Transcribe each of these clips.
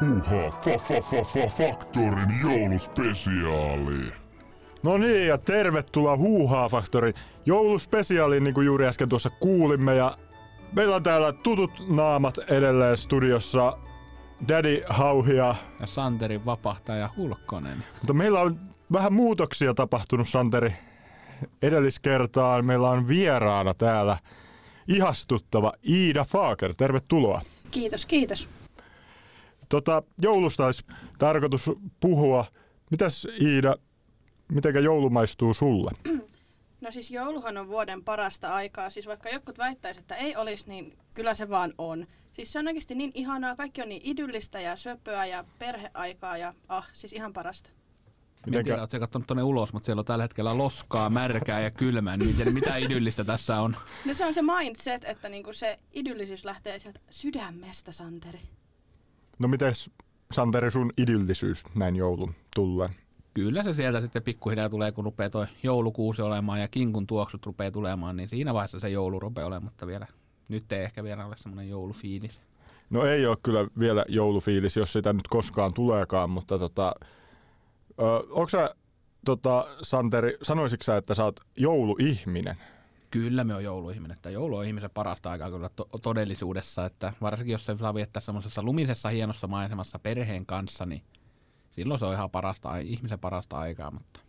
Huha, fa fa fa fa faktorin jouluspesiaali. No niin, ja tervetuloa Huuhaa Faktorin jouluspesiaaliin, niin kuin juuri äsken tuossa kuulimme. Ja meillä on täällä tutut naamat edelleen studiossa. Daddy Hauhia, Ja Santerin vapahtaja Hulkkonen. mutta meillä on vähän muutoksia tapahtunut, Santeri. Edelliskertaan meillä on vieraana täällä ihastuttava Iida Faaker. Tervetuloa. Kiitos, kiitos. Tota, joulusta olisi tarkoitus puhua. Mitäs Iida, mitenkä joulu maistuu sulle? No siis jouluhan on vuoden parasta aikaa. Siis vaikka jotkut väittäisi, että ei olisi, niin kyllä se vaan on. Siis se on oikeasti niin ihanaa. Kaikki on niin idyllistä ja söpöä ja perheaikaa ja ah, siis ihan parasta. Mitenkä... En tiedä, ootko katsonut tuonne ulos, mutta siellä on tällä hetkellä loskaa, märkää ja kylmää. Niin miten, mitä idyllistä tässä on? No se on se mindset, että niinku se idyllisyys lähtee sieltä sydämestä, Santeri. No mites Santeri sun idyllisyys näin joulun tullen? Kyllä se sieltä sitten pikkuhiljaa tulee, kun rupeaa toi joulukuusi olemaan ja kinkun tuoksut rupeaa tulemaan, niin siinä vaiheessa se joulu rupeaa olemaan, mutta vielä nyt ei ehkä vielä ole semmoinen joulufiilis. No ei ole kyllä vielä joulufiilis, jos sitä nyt koskaan tuleekaan, mutta tota, ö, onko sä, tota, Santeri, sanoisitko sä, että sä oot jouluihminen? Kyllä me on jouluihminen, että joulu on ihmisen parasta aikaa kyllä to- todellisuudessa, että varsinkin jos se saa viettää semmoisessa lumisessa hienossa maisemassa perheen kanssa, niin silloin se on ihan parasta, ihmisen parasta aikaa, mutta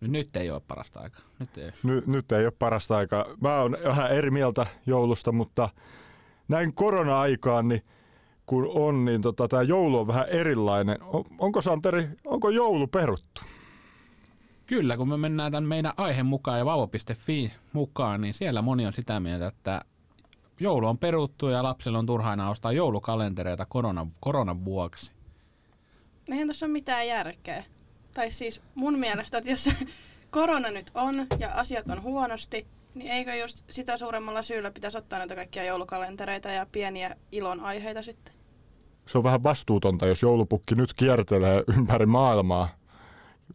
nyt, ei ole parasta aikaa. Nyt ei. Ny, nyt ei ole parasta aikaa. Mä oon vähän eri mieltä joulusta, mutta näin korona-aikaan, niin kun on, niin tota, tämä joulu on vähän erilainen. On, onko Santeri, onko joulu peruttu? Kyllä, kun me mennään tämän meidän aiheen mukaan ja vauva.fi mukaan, niin siellä moni on sitä mieltä, että joulu on peruttu ja lapsilla on turhaina ostaa joulukalentereita koronan, koronan vuoksi. Eihän tässä ole mitään järkeä. Tai siis mun mielestä, että jos korona nyt on ja asiat on huonosti, niin eikö just sitä suuremmalla syyllä pitäisi ottaa näitä kaikkia joulukalentereita ja pieniä ilon aiheita sitten? Se on vähän vastuutonta, jos joulupukki nyt kiertelee ympäri maailmaa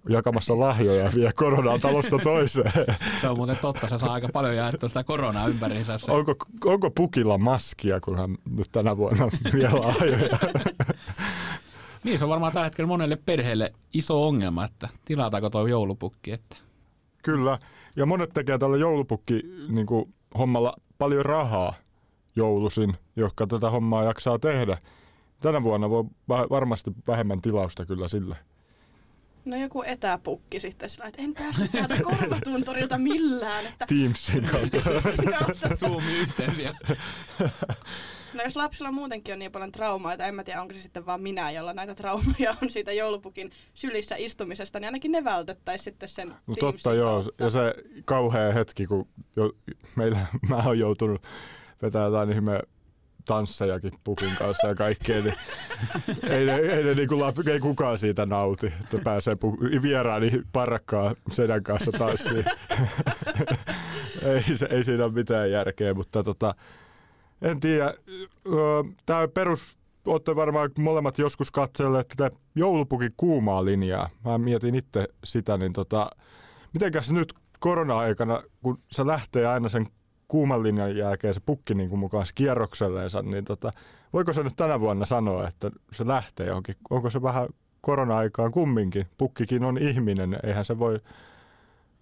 jakamassa lahjoja ja vie koronaa talosta toiseen. Se on muuten totta, se saa aika paljon jaettua sitä koronaa ympäriinsä. Onko, onko pukilla maskia, kun hän nyt tänä vuonna vie lahjoja? Niin, se on varmaan tällä hetkellä monelle perheelle iso ongelma, että tilataanko tuo joulupukki. Että... Kyllä, ja monet tekee tällä joulupukki niin kuin, hommalla paljon rahaa joulusin, jotka tätä hommaa jaksaa tehdä. Tänä vuonna voi va- varmasti vähemmän tilausta kyllä sille. No joku etäpukki sitten sillä, että en päässyt täältä korvatunturilta millään. Että, Teamsin kautta. Zoom-yhteys ja no jos lapsilla muutenkin on niin paljon traumaa, että en mä tiedä onko se sitten vaan minä, jolla näitä traumaja on siitä joulupukin sylissä istumisesta, niin ainakin ne vältettäisiin sitten sen No totta joo, kautta. ja se kauhea hetki, kun jo, meillä, mä oon joutunut vetää jotain ihme tanssejakin pukin kanssa ja kaikkea, niin ei, ne, ei, ne niinku, lap- ei kukaan siitä nauti, että pääsee pu- vieraani parrakkaa sedän kanssa tanssiin. ei, se, ei siinä ole mitään järkeä, mutta tota, en tiedä. Tämä perus, olette varmaan molemmat joskus katselleet tätä joulupukin kuumaa linjaa. Mä mietin itse sitä, niin tota, mitenkäs nyt korona-aikana, kun se lähtee aina sen kuuman linjan jälkeen se pukki niin kuin mukaan kierrokselleensa, niin tota, voiko se nyt tänä vuonna sanoa, että se lähtee johonkin? Onko se vähän korona-aikaan kumminkin? Pukkikin on ihminen, eihän se voi,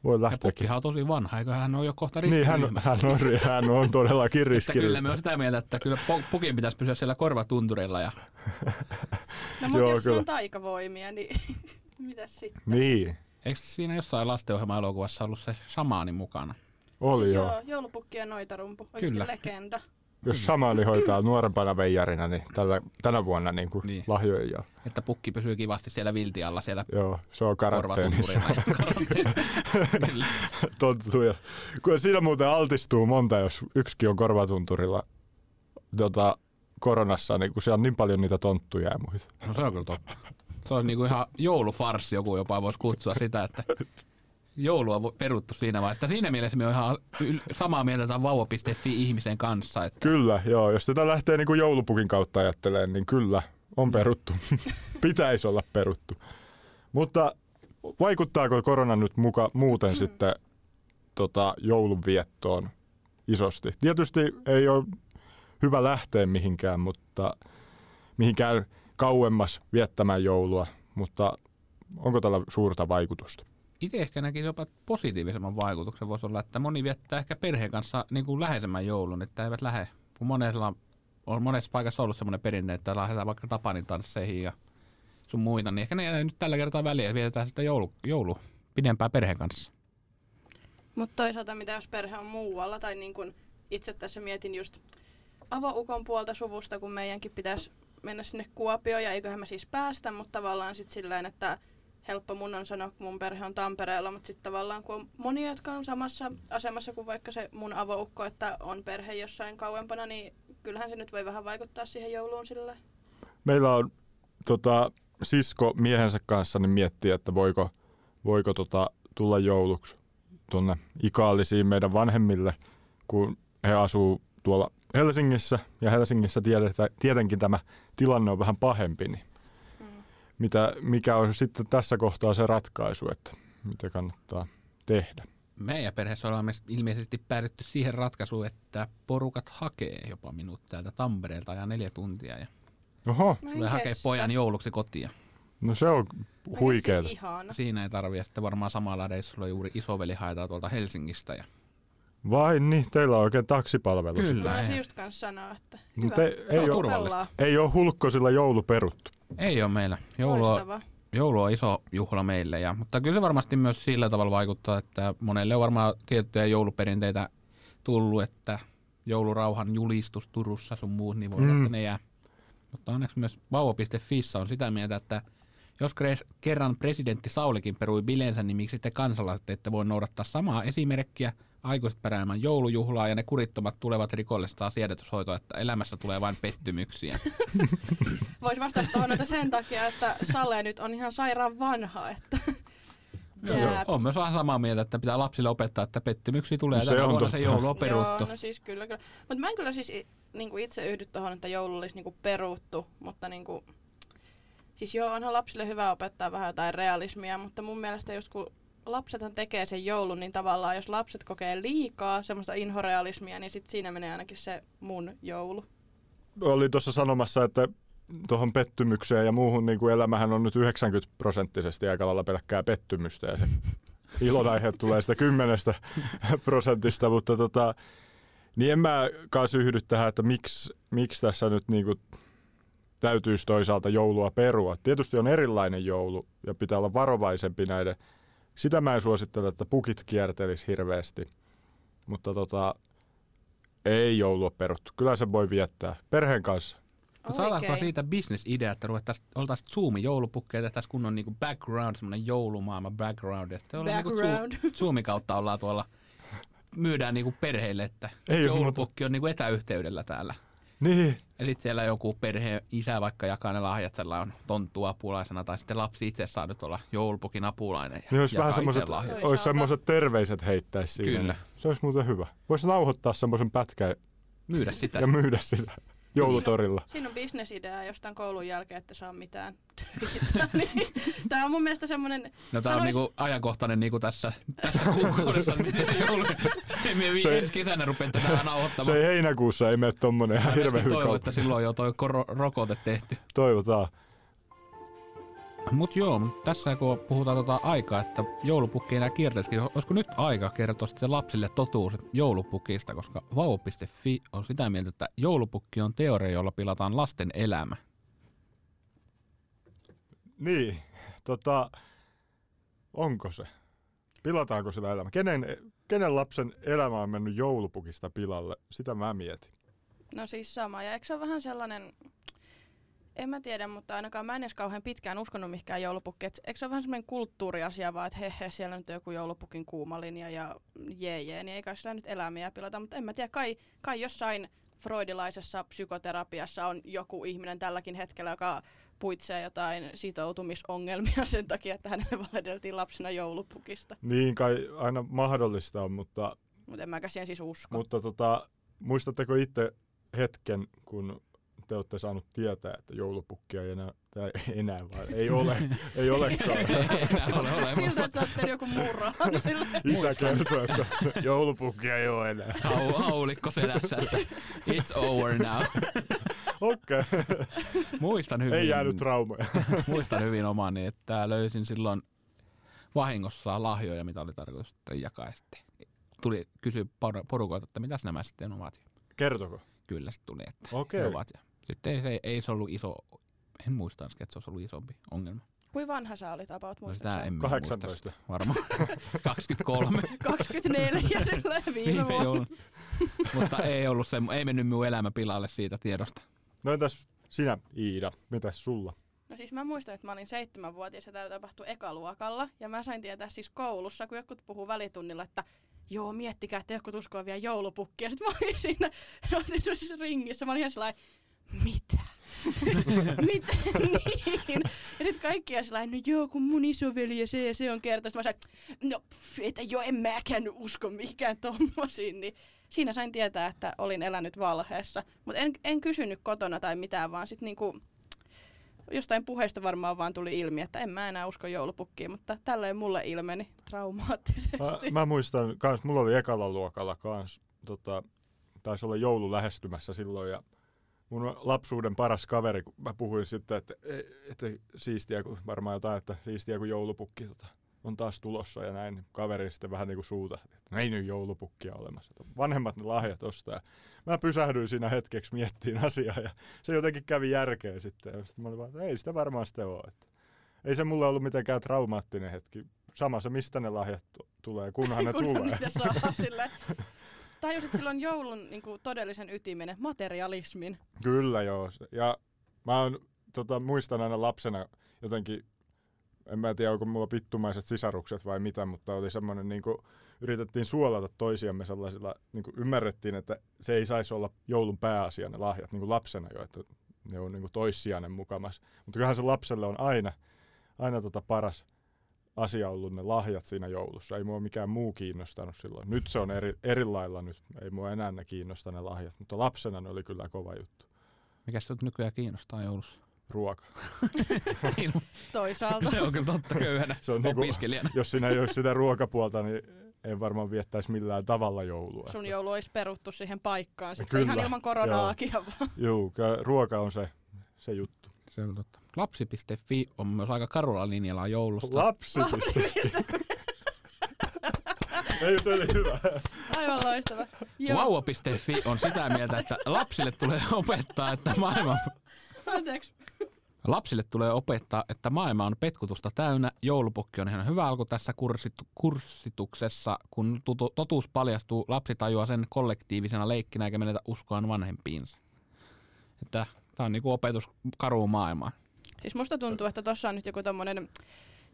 voi Ja lähteäkin. pukkihan on tosi vanha, eikö hän ole jo kohta Niin, hän, riskiryhmässä? hän, on, hän on todellakin riskillä. kyllä me on sitä mieltä, että kyllä pu- pukin pitäisi pysyä siellä korvatunturilla. Ja... No mutta Joo, jos kyllä. on taikavoimia, niin mitäs sitten? Niin, Eikö siinä jossain lastenohjelma-elokuvassa ollut se shamaani mukana? Oli siis joo. joo, joulupukki ja noitarumpu, oikeasti Kyllä. legenda. Jos samaani hoitaa nuorempana veijarina, niin tällä, tänä vuonna niin kuin Niin. niin. lahjoja. Ja, Että pukki pysyy kivasti siellä viltialla siellä joo, se on karanteenissa. Tonttuja. Kun siinä muuten altistuu monta, jos yksikin on korvatunturilla tota, koronassa, niin kun siellä on niin paljon niitä tonttuja ja muita. No se on kyllä totta. Se on niinku ihan joulufarsi, joku jopa voisi kutsua sitä, että joulua peruttu siinä vaiheessa. Siinä mielessä me on ihan yl- samaa mieltä tämän vauva.fi ihmisen kanssa. Että Kyllä, joo. Jos tätä lähtee niin kuin joulupukin kautta ajattelemaan, niin kyllä, on peruttu. Pitäisi olla peruttu. Mutta vaikuttaako korona nyt muka, muuten sitten tota, joulunviettoon isosti? Tietysti ei ole hyvä lähteä mihinkään, mutta mihinkään kauemmas viettämään joulua, mutta onko tällä suurta vaikutusta? Itse ehkä näkisin jopa positiivisemman vaikutuksen voisi olla, että moni viettää ehkä perheen kanssa niin kuin läheisemmän joulun, että eivät lähde. Kun monella on monessa paikassa ollut semmoinen perinne, että lähdetään vaikka Tapanin tansseihin ja sun muita, niin ehkä ne jää nyt tällä kertaa väliä vietetään sitten joulu, joulu pidempään perheen kanssa. Mutta toisaalta mitä jos perhe on muualla, tai niin kun itse tässä mietin just avoukon puolta suvusta, kun meidänkin pitäisi mennä sinne Kuopioon, ja eiköhän me siis päästä, mutta tavallaan sitten silleen, että helppo mun on sanoa, kun mun perhe on Tampereella, mutta sitten tavallaan kun on monia, jotka on samassa asemassa kuin vaikka se mun avoukko, että on perhe jossain kauempana, niin kyllähän se nyt voi vähän vaikuttaa siihen jouluun sillä. Meillä on tota, sisko miehensä kanssa niin miettii, että voiko, voiko tota, tulla jouluksi tuonne Ikaalisiin meidän vanhemmille, kun he asuu tuolla Helsingissä, ja Helsingissä tiedetään, tietenkin tämä tilanne on vähän pahempi, niin. Mitä, mikä on sitten tässä kohtaa se ratkaisu, että mitä kannattaa tehdä. Meidän perheessä ollaan ilmeisesti päädytty siihen ratkaisuun, että porukat hakee jopa minut täältä Tampereelta ja neljä tuntia ja Oho, en tulee hakea kestä. pojan jouluksi kotiin. no se on huikeeta. Ihana. Siinä ei tarvitse sitten varmaan samalla reissulla juuri isoveli haetaan tuolta Helsingistä. Ja Vai niin, teillä on oikein taksipalvelu. Kyllä. sitten. Mä se just kanssa sanoa, että hyvä. ei, ei, ole, ei ole hulkkosilla joulu peruttu. Ei ole meillä. Joulu on, Loistavaa. joulu on iso juhla meille, ja, mutta kyllä se varmasti myös sillä tavalla vaikuttaa, että monelle on varmaan tiettyjä jouluperinteitä tullut, että joulurauhan julistus Turussa sun muut, niin voi Mm. että ne jää. Mutta onneksi myös vauva.fissä on sitä mieltä, että jos kerran presidentti Saulikin perui bileensä, niin miksi te kansalaiset ette voi noudattaa samaa esimerkkiä aikuiset peräämään joulujuhlaa ja ne kurittomat tulevat rikollista siedätyshoitoa, että elämässä tulee vain pettymyksiä. Voisi vastata tuohon että sen takia, että Sale nyt on ihan sairaan vanha, että Joo, Jääp. on myös vähän samaa mieltä, että pitää lapsille opettaa, että pettymyksiä tulee No ja se tänä on vuonna se joulu on peruttu. Joo, no siis kyllä, kyllä. Mutta mä en kyllä siis niinku itse yhdy tuohon, että joulu olisi niinku peruttu, mutta niinku, siis joo, onhan lapsille hyvä opettaa vähän jotain realismia, mutta mun mielestä just kun lapsethan tekee sen joulun, niin tavallaan jos lapset kokee liikaa semmoista inhorealismia, niin sit siinä menee ainakin se mun joulu. Oli tuossa sanomassa, että tuohon pettymykseen ja muuhun niin kuin elämähän on nyt 90 prosenttisesti aika lailla pelkkää pettymystä ja se ilonaihe tulee sitä 10 prosentista, mutta tota, niin en mä kanssa yhdy tähän, että miksi, miksi tässä nyt niin kuin täytyisi toisaalta joulua perua. Tietysti on erilainen joulu ja pitää olla varovaisempi näiden. Sitä mä en suosittele, että pukit kiertelis hirveästi, mutta tota, ei joulua peruttu. Kyllä se voi viettää perheen kanssa. Oikein. siitä bisnesidea, että ruvettaisiin, oltaisiin Zoomin joulupukkeja, tehtäisiin kunnon niinku background, semmoinen joulumaailma background, että ollaan niinku Background. Zoom- Zoomin kautta ollaan tuolla, myydään niinku perheille, että Ei joulupukki on niinku etäyhteydellä täällä. Niin, Ja sitten siellä joku perhe isä vaikka jakaa ne lahjat, sillä on tonttu apulaisena, tai sitten lapsi itse saa nyt olla joulupukin apulainen. Ja niin olisi vähän semmoiset, olisi semmoiset terveiset heittäisi siinä. Kyllä. Se olisi muuten hyvä. Voisi nauhoittaa semmoisen pätkän Myydä sitä. ja myydä sitä joulutorilla. Siinä on bisnesidea jostain koulun jälkeen, että saa mitään töitä. niin, Tämä on mun mielestä semmoinen, No tää on Sanois- niinku ajankohtainen niinku tässä, tässä kuukaudessa, miten joulu... Me Se- ensi kesänä rupean tätä nauhoittamaan. Se ei heinäkuussa ei mene tommonen ihan hirveän hyvä toivon, että silloin jo toi koro- rokote tehty. Toivotaan. Mut joo, tässä kun puhutaan tota aikaa, että joulupukki enää kiertelisikin, olisiko nyt aika kertoa sitten lapsille totuus joulupukista, koska vauva.fi on sitä mieltä, että joulupukki on teoria, jolla pilataan lasten elämä. Niin, tota, onko se? Pilataanko sillä elämä? Kenen, kenen lapsen elämä on mennyt joulupukista pilalle? Sitä mä mietin. no siis sama. Ja eikö se ole vähän sellainen, en mä tiedä, mutta ainakaan mä en edes kauhean pitkään uskonut mihinkään joulupukkiin. Eikö se ole vähän semmoinen kulttuuriasia vaan, että he, he, siellä nyt on joku joulupukin kuumalinja ja jee jee, niin ei kai sillä nyt elämiä pilata. Mutta en mä tiedä, kai, kai jossain freudilaisessa psykoterapiassa on joku ihminen tälläkin hetkellä, joka puitsee jotain sitoutumisongelmia sen takia, että hänelle valehdeltiin lapsena joulupukista. Niin kai aina mahdollista on, mutta, Mutta en mäkään siihen siis usko. mutta tota, muistatteko itse hetken, kun te olette saanut tietää, että joulupukkia ei enää, tai ei enää vaan, ei ole, ei olekaan. Enää ole Siltä, olemassa. että sä tehnyt joku murra. Isä kertoo, että joulupukkia ei ole enää. Hau, haulikko selässä, että it's over now. Okei, okay. Muistan hyvin, ei jäänyt traumoja. muistan hyvin omani, että löysin silloin vahingossa lahjoja, mitä oli tarkoitus sitten jakaa. ja Sitten tuli kysyä por- porukoilta, että mitäs nämä sitten ovat. Kertoko? Kyllä sitten tuli, että Okei. ne ovat. Ja sitten ei, ei, ei, se ollut iso, en muista että se olisi ollut isompi ongelma. Kuin vanha sä olit about, No sitä sä? en 18. muista varmaan. 23. 24 silleen viime Viime vuonna. Mutta ei ollut se, ei mennyt minun elämä pilalle siitä tiedosta. No entäs sinä, Iida, mitäs sulla? No siis mä muistan, että mä olin seitsemänvuotias ja tämä tapahtui ekaluokalla. Ja mä sain tietää siis koulussa, kun jotkut puhuu välitunnilla, että joo, miettikää, että jotkut uskoo vielä joulupukkia. Sitten mä olin siinä, olin tuossa ringissä, mä olin ihan sellainen, mitä? mitä? niin. Ja sitten kaikki on sellainen, no joo, kun mun isoveli ja se ja se on kertonut. Mä sanoin, no pff, että joo, en mäkään nyt usko mihinkään tommosiin. Niin siinä sain tietää, että olin elänyt valheessa. Mutta en, en kysynyt kotona tai mitään, vaan sitten niinku, jostain puheesta varmaan vaan tuli ilmi, että en mä enää usko joulupukkiin, mutta tälleen mulle ilmeni traumaattisesti. Mä, mä muistan, kans, mulla oli ekalla luokalla kans, tota, taisi olla joulu lähestymässä silloin ja mun lapsuuden paras kaveri, kun mä puhuin sitten, että, että siistiä, kun varmaan jotain, että siistiä kun joulupukki tota, on taas tulossa ja näin, kaveri sitten vähän niin kuin suuta, että no ei nyt joulupukkia olemassa. Vanhemmat ne lahjat ostaa. Mä pysähdyin siinä hetkeksi miettiin asiaa ja se jotenkin kävi järkeen sitten. Ja sitten mä olin vaan, että ei sitä varmaan sitten ole. Että ei se mulle ollut mitenkään traumaattinen hetki. Sama se, mistä ne lahjat tu- tulee, kunhan ne Kunhan tulee. niitä saa sille. Tajusit silloin joulun niin kuin, todellisen ytimen, materialismin. Kyllä joo. Ja mä oon, tota, muistan aina lapsena jotenkin, en mä tiedä onko mulla pittumaiset sisarukset vai mitä, mutta oli semmoinen niin yritettiin suolata toisiamme sellaisilla, niin kuin ymmärrettiin, että se ei saisi olla joulun pääasia ne lahjat niin kuin lapsena jo, että ne on niin kuin toissijainen mukamas. Mutta kyllähän se lapselle on aina, aina tota paras asia ollut ne lahjat siinä joulussa. Ei mua mikään muu kiinnostanut silloin. Nyt se on eri, eri lailla nyt. Ei mua enää ne kiinnosta ne lahjat, mutta lapsena ne oli kyllä kova juttu. Mikä sinut nykyään kiinnostaa joulussa? Ruoka. Toisaalta. Se on kyllä totta köyhänä Se on niinku-. Jos siinä ei olisi sitä ruokapuolta, niin en varmaan viettäisi millään tavalla joulua. Sun joulu olisi peruttu siihen paikkaan. Sitten Kyllä, ihan ilman koronaakin. vaan. Juu, ruoka on se, se juttu. Se on totta. Lapsi.fi on myös aika karulla linjalla joulusta. Lapsi. Ei, toi oli hyvä. Aivan loistava. Vauva.fi on sitä mieltä, että lapsille tulee opettaa, että maailma, anteeksi. lapsille tulee opettaa, että maailma on petkutusta täynnä. Joulupukki on ihan hyvä alku tässä kurssitu, kurssituksessa. Kun tutu, totuus paljastuu, lapsi tajuaa sen kollektiivisena leikkinä eikä menetä uskoaan vanhempiinsa. Että tämä on niinku opetus karuun maailmaan. Siis musta tuntuu, että tuossa on nyt joku tommonen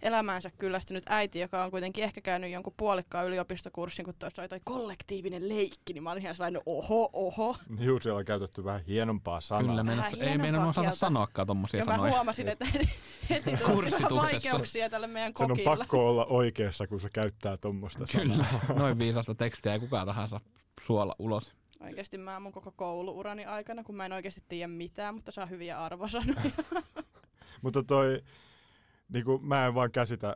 elämäänsä kyllästynyt äiti, joka on kuitenkin ehkä käynyt jonkun puolikkaan yliopistokurssin, kun tuossa oli toi kollektiivinen leikki, niin mä olin ihan sellainen, oho, oho. Juu, siellä on käytetty vähän hienompaa sanaa. Kyllä, Vähän meinas, ei meidän osata sanoakaan tommosia Ja mä sanoja. huomasin, että heti, heti tuli vaikeuksia tälle meidän Sen on pakko olla oikeassa, kun se käyttää tuommoista Kyllä, sanaa. noin viisasta tekstiä ei kukaan tahansa suola ulos. Oikeasti mä mun koko kouluurani aikana, kun mä en oikeasti tiedä mitään, mutta saa hyviä arvosanoja. Mutta toi, niin kuin mä en vaan käsitä,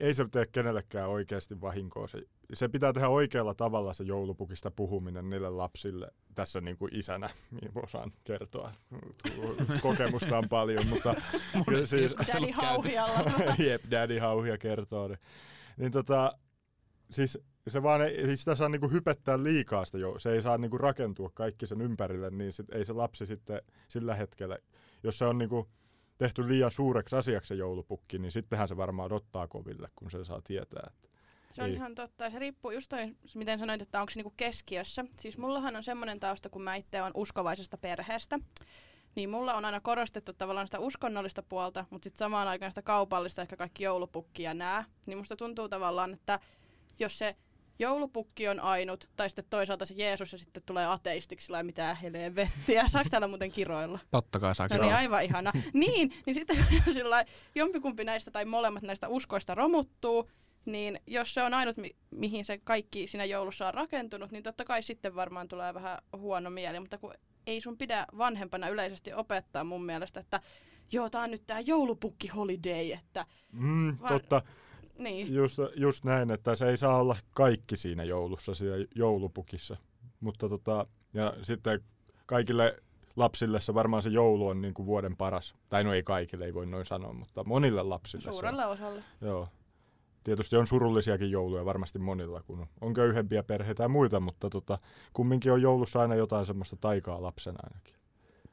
ei se tee kenellekään oikeasti vahinkoa. Se, se pitää tehdä oikealla tavalla se joulupukista puhuminen niille lapsille. Tässä niin kuin isänä niin osaan kertoa. Kokemusta on paljon, mutta siis, Daddy hauhialla. jep, daddy hauhia kertoo. Niin, niin tota, siis se vaan ei, siis sitä saa niinku hypettää liikaa sitä jo. Se ei saa niinku rakentua kaikki sen ympärille, niin sit, ei se lapsi sitten sillä hetkellä, jos se on niinku tehty liian suureksi asiaksi se joulupukki, niin sittenhän se varmaan ottaa koville, kun se saa tietää. Että Se on Ei. ihan totta. Se riippuu just toi, miten sanoit, että onko se niinku keskiössä. Siis mullahan on semmoinen tausta, kun mä itse on uskovaisesta perheestä. Niin mulla on aina korostettu tavallaan sitä uskonnollista puolta, mutta sitten samaan aikaan sitä kaupallista, ehkä kaikki joulupukki ja nää. Niin musta tuntuu tavallaan, että jos se joulupukki on ainut, tai sitten toisaalta se Jeesus ja sitten tulee ateistiksi, sillä ei mitään helvettiä. Saako täällä muuten kiroilla? Totta kai saa No niin, aivan ihana. niin, niin sitten jos sillä jompikumpi näistä tai molemmat näistä uskoista romuttuu, niin jos se on ainut, mi- mihin se kaikki siinä joulussa on rakentunut, niin totta kai sitten varmaan tulee vähän huono mieli. Mutta kun ei sun pidä vanhempana yleisesti opettaa mun mielestä, että joo, tää on nyt tää joulupukki holiday, että Mm, Vaan- totta, niin. just, just näin, että se ei saa olla kaikki siinä joulussa, siinä joulupukissa. Mutta tota, ja sitten kaikille lapsille se varmaan se joulu on niin kuin vuoden paras. Tai no ei kaikille, ei voi noin sanoa, mutta monille lapsille se on. Suurelle osalle. Joo. Tietysti on surullisiakin jouluja varmasti monilla, kun on köyhempiä perheitä ja muita, mutta tota, kumminkin on joulussa aina jotain semmoista taikaa lapsena ainakin.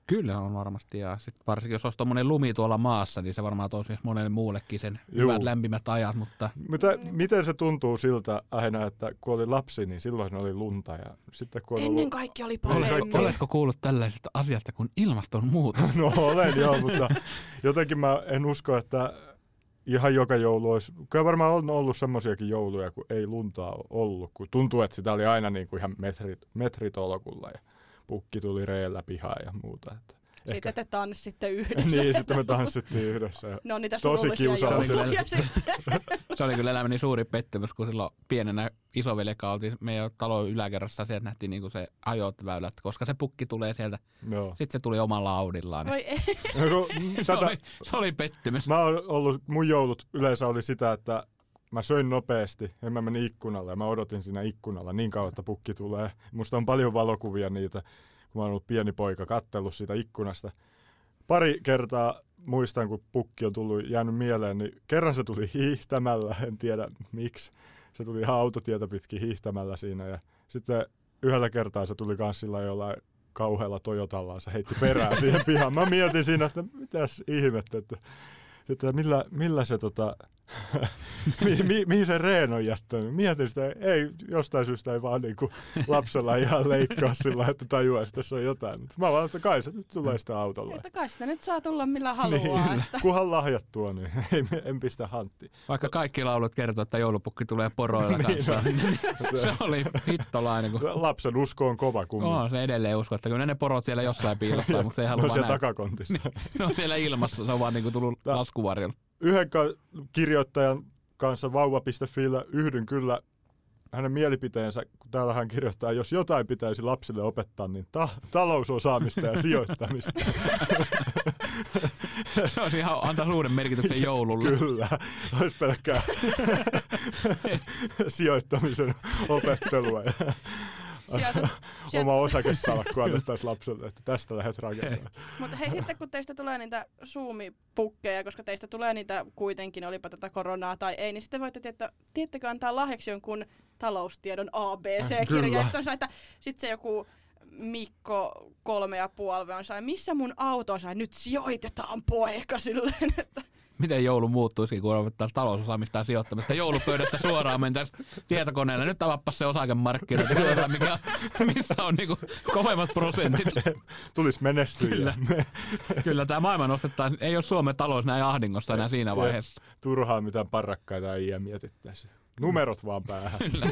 Kyllä on varmasti, ja sit varsinkin jos olisi tuommoinen lumi tuolla maassa, niin se varmaan toisi monelle muullekin sen Juu. hyvät lämpimät ajat, mutta Mutta Niin. miten se tuntuu siltä aina, että kun oli lapsi, niin silloin oli lunta ja sitten kun Ennen ollut... kaikki oli Oli oletko, kaikki- oletko kuullut tällaisesta asiasta kuin ilmastonmuutos? No olen joo, mutta jotenkin mä en usko, että ihan joka joulu olisi... Kyllä varmaan on ollut semmoisiakin jouluja, kun ei luntaa ollut, kun tuntuu, että sitä oli aina niin kuin ihan metrit, metritolkulla ja pukki tuli reellä pihaan ja muuta. Että Sitten te tanssitte yhdessä. niin, sitten me tanssittiin yhdessä. On niitä Tosi kiusallisia. Se oli kyllä elämäni suuri pettymys, kun silloin pienenä isoveljekä oltiin meidän talon yläkerrassa, sieltä nähtiin niinku se ajot-väylät, koska se pukki tulee sieltä. Joo. Sitten se tuli omalla Audillaan. Ei. No, kun Se, oli, se oli pettymys. Mä oon ollut, mun joulut yleensä oli sitä, että mä söin nopeasti ja mä menin ikkunalle ja mä odotin siinä ikkunalla niin kauan, että pukki tulee. Musta on paljon valokuvia niitä, kun mä oon ollut pieni poika kattellut siitä ikkunasta. Pari kertaa muistan, kun pukki on tullut jäänyt mieleen, niin kerran se tuli hiihtämällä, en tiedä miksi. Se tuli ihan autotietä pitkin hiihtämällä siinä ja sitten yhdellä kertaa se tuli kans sillä jollain kauhealla Toyotallaan, se heitti perään siihen pihaan. Mä mietin siinä, että mitäs ihmettä, että, että millä, millä se tota, mi, mi, mihin se Reen on jättänyt. Mietin sitä, ei, jostain syystä ei vaan niinku lapsella ihan leikkaa sillä, että tajuaisi, että tässä on jotain. Mä vaan, että kai se nyt tulee sitä autolla. Että kai sitä nyt saa tulla millä haluaa. Niin, että. kunhan lahjat tuo, niin ei, en pistä hanttiin. Vaikka kaikki laulut kertoo, että joulupukki tulee poroilla Niin, kanssa. niin se oli hittolainen. Kun... Lapsen usko on kova kumminkin. Oo, se edelleen usko, että kyllä ne porot siellä jossain piilossa, mutta se ei halua no vaan siellä nähdä. takakontissa. Ne on siellä ilmassa, se on vaan niinku tullut Tää- laskuvarjolla. Yhden ka- kirjoittajan kanssa vauva.fillä yhdyn kyllä hänen mielipiteensä, kun täällä hän kirjoittaa, jos jotain pitäisi lapsille opettaa, niin ta- talousosaamista ja sijoittamista. Se olisi ihan antaa uuden merkityksen joululle. Kyllä, olisi pelkkää sijoittamisen opettelua Sieltä, sieltä, oma osakesalkku annettaisiin lapselle, että tästä lähdet rakentamaan. mutta hei sitten kun teistä tulee niitä Zoom-pukkeja, koska teistä tulee niitä kuitenkin, olipa tätä koronaa tai ei, niin sitten voitte tietää, tiettäkö antaa lahjaksi jonkun taloustiedon ABC-kirjaston, että sitten se joku Mikko kolme ja puoli on sai, missä mun auto on sai, nyt sijoitetaan poika silleen, että Miten joulu muuttuisikin, kun opettaisiin talousosaamista ja sijoittamista. Joulupöydästä suoraan mentäisiin tietokoneelle. Nyt avappas se osakemarkkina. Katsotaan, mikä, missä on niinku kovemmat prosentit. Tulisi menestyjiä. Kyllä. Kyllä tämä maailma nostetaan. Ei ole Suomen talous näin ahdingossa enää siinä vaiheessa. Turhaan mitään parrakkaita ei mietittäisi. Numerot vaan päähän. Kyllä,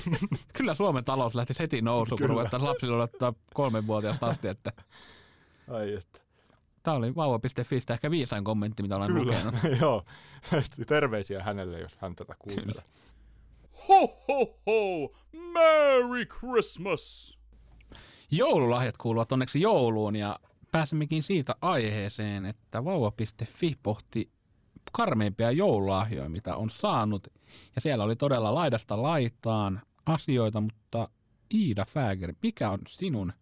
kyllä Suomen talous lähti heti nousuun, kun ruvettaisiin lapsille odottaa kolmenvuotiaasta asti. Että Ai että. Tämä oli vauva.fistä ehkä viisain kommentti, mitä olen Kyllä, lukenut. joo. Terveisiä hänelle, jos hän tätä kuuntelee. Ho ho ho! Merry Christmas! Joululahjat kuuluvat onneksi jouluun ja pääsemmekin siitä aiheeseen, että vauva.fi pohti karmeimpia joululahjoja, mitä on saanut. Ja siellä oli todella laidasta laitaan asioita, mutta Iida Fäger, mikä on sinun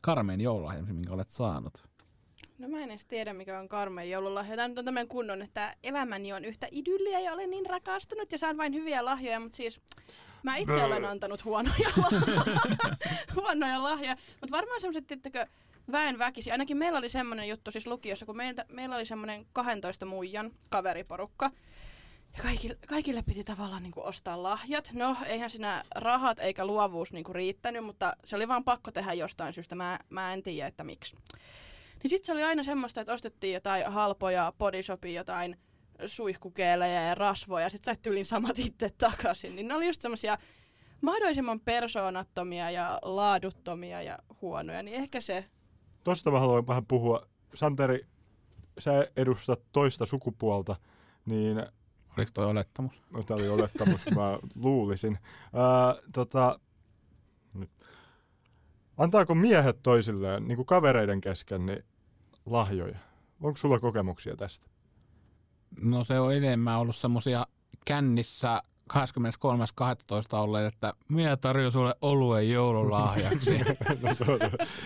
karmein joululahja, minkä olet saanut? No mä en edes tiedä, mikä on karmeen joululahja. Tämä nyt on tämmöinen kunnon, että elämäni on yhtä idylliä ja olen niin rakastunut ja saan vain hyviä lahjoja, mutta siis mä itse olen antanut huonoja, huonoja lahjoja. Mutta varmaan semmoiset, tiettäkö, väen väkisi. Ainakin meillä oli semmoinen juttu siis lukiossa, kun meiltä, meillä oli semmoinen 12 muijan kaveriporukka. Ja kaikille, kaikille piti tavallaan niin kuin ostaa lahjat. No, eihän siinä rahat eikä luovuus niin kuin riittänyt, mutta se oli vaan pakko tehdä jostain syystä. Mä, mä en tiedä, että miksi. Niin sitten se oli aina semmoista, että ostettiin jotain halpoja bodyshopia, jotain suihkukeelejä ja rasvoja, ja sitten sait tyylin samat itse takaisin. Niin ne oli just semmoisia mahdollisimman persoonattomia ja laaduttomia ja huonoja, niin ehkä se. Tosta mä haluan vähän puhua. Santeri, sä edustat toista sukupuolta, niin Oliko toi olettamus? no, tämä oli olettamus, mä luulisin. Ää, tota. Antaako miehet toisilleen, niin kuin kavereiden kesken, niin lahjoja? Onko sulla kokemuksia tästä? No se on enemmän ollut semmosia kännissä 23.12. olleet, että minä tarjoan sulle oluen joululahjaksi. no, se on,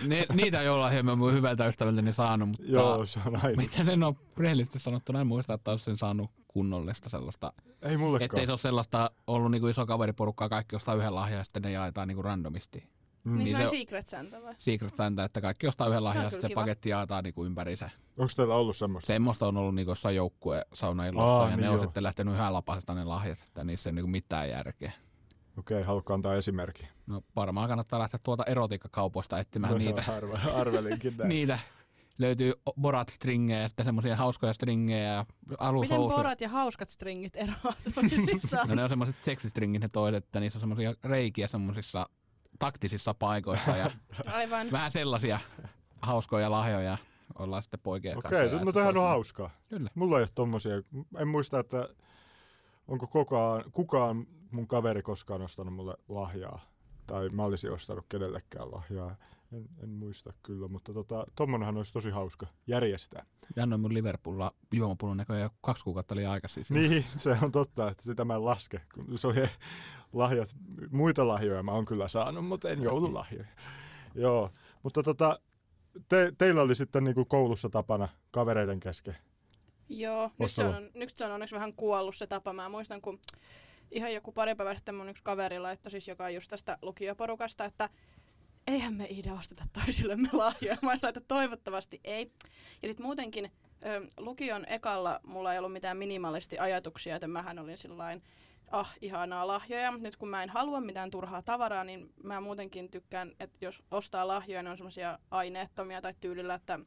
Ni, niitä joululahjoja mä oon hyvältä ystävältäni saanut, mutta joo, se on aina. miten en ole rehellisesti sanottuna, en muista, että olisin saanut kunnollista sellaista. Ei mullekaan. Ettei se ole sellaista ollut niinku iso kaveriporukkaa, kaikki ostaa yhden lahjan ja sitten ne jaetaan niinku randomisti. Mm. Niin, Niin se on se- Secret Santa vai? Secret Santa, että kaikki ostaa yhden lahjan ja sitten se paketti jaetaan niinku ympäriinsä. Onko teillä ollut semmoista? Semmoista on ollut niinku jossain joukkue saunaillossa Aa, ja niin ne on joo. sitten lähtenyt yhden lapasesta ne lahjat, että niissä ei niinku mitään järkeä. Okei, okay, haluatko antaa esimerkki? No varmaan kannattaa lähteä tuolta erotiikkakaupoista etsimään niitä. Arve, arvelinkin näin. niitä. Löytyy borat-stringejä ja sitten semmoisia hauskoja stringejä ja Miten alushousuja. borat ja hauskat stringit eroavat toisistaan? No ne on semmoiset seksistringit ne toiset, että niissä on semmoisia reikiä semmoisissa taktisissa paikoissa ja Aivan. vähän sellaisia hauskoja lahjoja ollaan sitten poikien kanssa. Okei, no tämähän on hauskaa. Kyllä. Mulla ei ole tommosia. En muista, että onko kukaan, kukaan mun kaveri koskaan ostanut mulle lahjaa. Tai mä olisin ostanut kenellekään lahjaa. En, en muista kyllä, mutta tota, tommonenhan olisi tosi hauska järjestää. Jannoin mun Liverpoolla juomapullon näköjään jo kaksi kuukautta liian aikaisin. Niin, se on totta, että sitä mä en laske. Kun se on he- lahjat, muita lahjoja mä oon kyllä saanut, mutta en joululahjoja. Joo, mutta tota, te, teillä oli sitten niinku koulussa tapana kavereiden kesken. Joo, nyt se, on, nyt se on onneksi vähän kuollut se tapa. Mä muistan, kun ihan joku pari päivää sitten mun yksi kaveri laittoi siis, joka on just tästä lukioporukasta, että eihän me Ida osteta toisillemme lahjoja. Mä sanoin, että toivottavasti ei. Ja sitten muutenkin ö, lukion ekalla mulla ei ollut mitään minimalisti ajatuksia, että mähän olin sillain ah, ihanaa lahjoja. Nyt kun mä en halua mitään turhaa tavaraa, niin mä muutenkin tykkään, että jos ostaa lahjoja, ne on semmoisia aineettomia tai tyylillä, että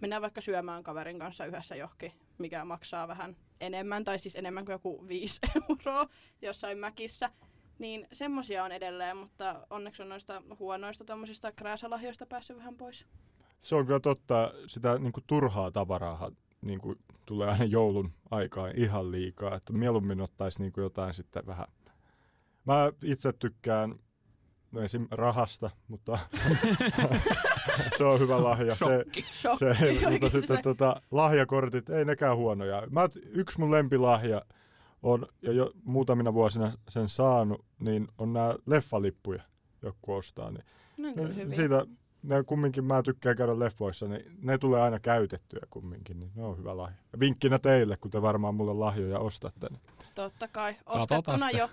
mennään vaikka syömään kaverin kanssa yhdessä johonkin, mikä maksaa vähän enemmän, tai siis enemmän kuin joku 5 euroa jossain mäkissä. Niin semmosia on edelleen, mutta onneksi on noista huonoista tommosista krääsalahjoista päässyt vähän pois. Se on kyllä totta, sitä niinku turhaa tavaraa niinku, tulee aina joulun aikaan ihan liikaa, että mieluummin ottaisi niinku jotain sitten vähän. Mä itse tykkään no esim. rahasta, mutta se on hyvä lahja. Se, Shokki se, mutta oikeesti sitten se. tota, lahjakortit, ei nekään huonoja. Mä, yksi mun lempilahja on, ja jo muutamina vuosina sen saanut, niin on nämä leffalippuja, joku ostaa. Niin Ne on kyllä hyviä. siitä, ne kumminkin mä tykkään käydä leffoissa, niin ne tulee aina käytettyä kumminkin, niin ne on hyvä lahja. Ja vinkkinä teille, kun te varmaan mulle lahjoja ostatte. Niin. Totta kai. Ostettuna jo.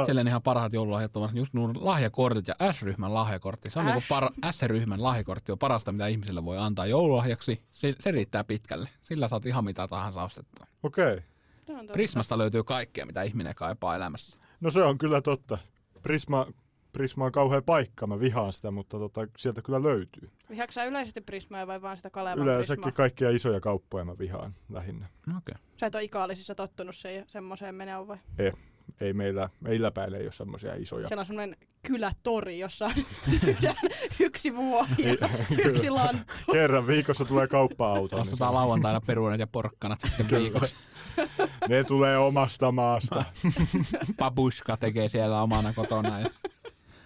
Itselleni ihan parhaat joululahjat on just nuo lahjakortit ja S-ryhmän lahjakortti. Se on S. para, S-ryhmän lahjakortti on parasta, mitä ihmiselle voi antaa joululahjaksi. Se, se riittää pitkälle. Sillä saat ihan mitä tahansa ostettua. Okei, okay. Prismasta löytyy kaikkea, mitä ihminen kaipaa elämässä. no se on kyllä totta. Prisma, Prisma on kauhea paikka, mä vihaan sitä, mutta tota, sieltä kyllä löytyy. Vihaatko sä yleisesti Prismaa vai vaan sitä Kalevan Yleensäkin Prismaa? kaikkia isoja kauppoja mä vihaan lähinnä. Okei. Okay. Sä et ole ikaalisissa tottunut se, semmoiseen menoon vai? Ei meillä, meillä päin ei ole semmoisia isoja. Siellä on semmoinen kylätori, jossa myydään yksi vuohi ja Ei, yksi lanttu. Kerran viikossa tulee kauppa-auto. niin Ostetaan lauantaina peruunat ja porkkanat sitten se- ne tulee omasta maasta. Babushka tekee siellä omana kotona ja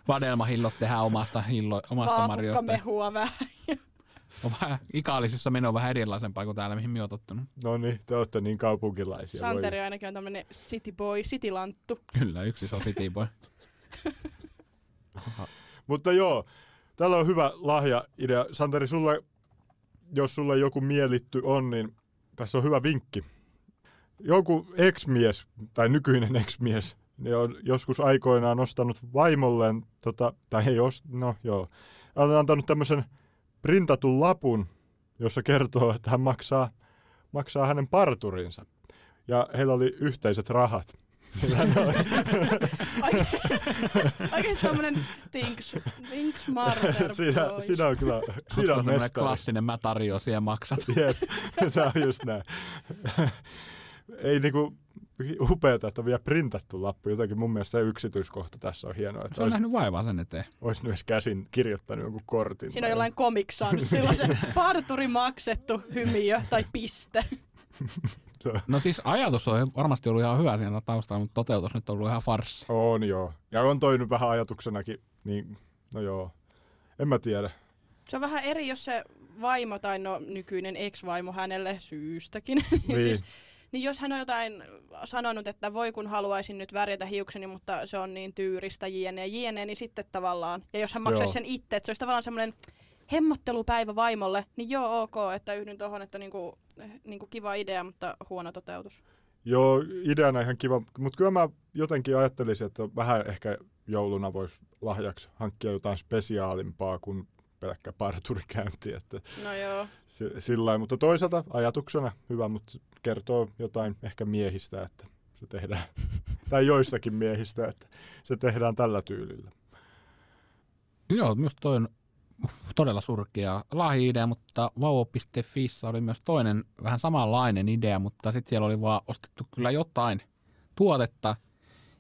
vadelmahillot tehdään omasta, hillo, omasta marjosta. mehua vähän. On vähän, Ikaalisissa meno on vähän erilaisempaa kuin täällä, mihin minä olen tottunut. No niin, te olette niin kaupunkilaisia. voi. Santeri ainakin on tämmönen city boy, city lanttu. Kyllä, yksi iso city boy. Mutta joo, täällä on hyvä lahja-idea. Santeri, sulle, jos sulle joku mielitty on, niin tässä on hyvä vinkki. Joku ex-mies, tai nykyinen ex-mies, niin on joskus aikoinaan ostanut vaimolleen, tota, tai ei ost, no joo, on antanut tämmöisen printatun lapun, jossa kertoo, että hän maksaa, maksaa hänen parturinsa. Ja heillä oli yhteiset rahat. Oikein tämmönen think, think smarter siinä, siinä on kyllä, siinä on mestari. klassinen mä tarjoan ja maksat. Jep, tämä on just näin. Ei niinku upeeta, että on vielä printattu lappu. Jotenkin mun mielestä se yksityiskohta tässä on hienoa, että Se on olisi, nähnyt vaivaa sen eteen. olisi myös käsin kirjoittanut jonkun kortin. Siinä on jollain Comic Sans, silloin se parturi maksettu hymiö tai piste. No siis ajatus on varmasti ollut ihan hyvä siinä taustalla, mutta toteutus nyt on ollut ihan farssi. On joo. Ja on toi nyt vähän ajatuksenakin, niin no joo. En mä tiedä. Se on vähän eri, jos se vaimo tai no nykyinen ex-vaimo hänelle syystäkin. niin. Niin. siis, niin jos hän on jotain sanonut, että voi kun haluaisin nyt värjätä hiukseni, mutta se on niin tyyristä jne jne, niin sitten tavallaan. Ja jos hän maksaisi Joo. sen itse, että se olisi tavallaan semmoinen hemmottelupäivä vaimolle, niin joo ok, että yhdyn tuohon, että niinku, niinku kiva idea, mutta huono toteutus. Joo, ideana ihan kiva, mutta kyllä mä jotenkin ajattelisin, että vähän ehkä jouluna voisi lahjaksi hankkia jotain spesiaalimpaa kuin pelkkä parturikäynti. Että No joo. si- sillä lailla. mutta toisaalta ajatuksena hyvä, mutta kertoo jotain ehkä miehistä, että se tehdään, tai joistakin miehistä, että se tehdään tällä tyylillä. Joo, myös toi on todella surkea lahi-idea, mutta vauvo.fissä oli myös toinen vähän samanlainen idea, mutta sitten siellä oli vaan ostettu kyllä jotain tuotetta.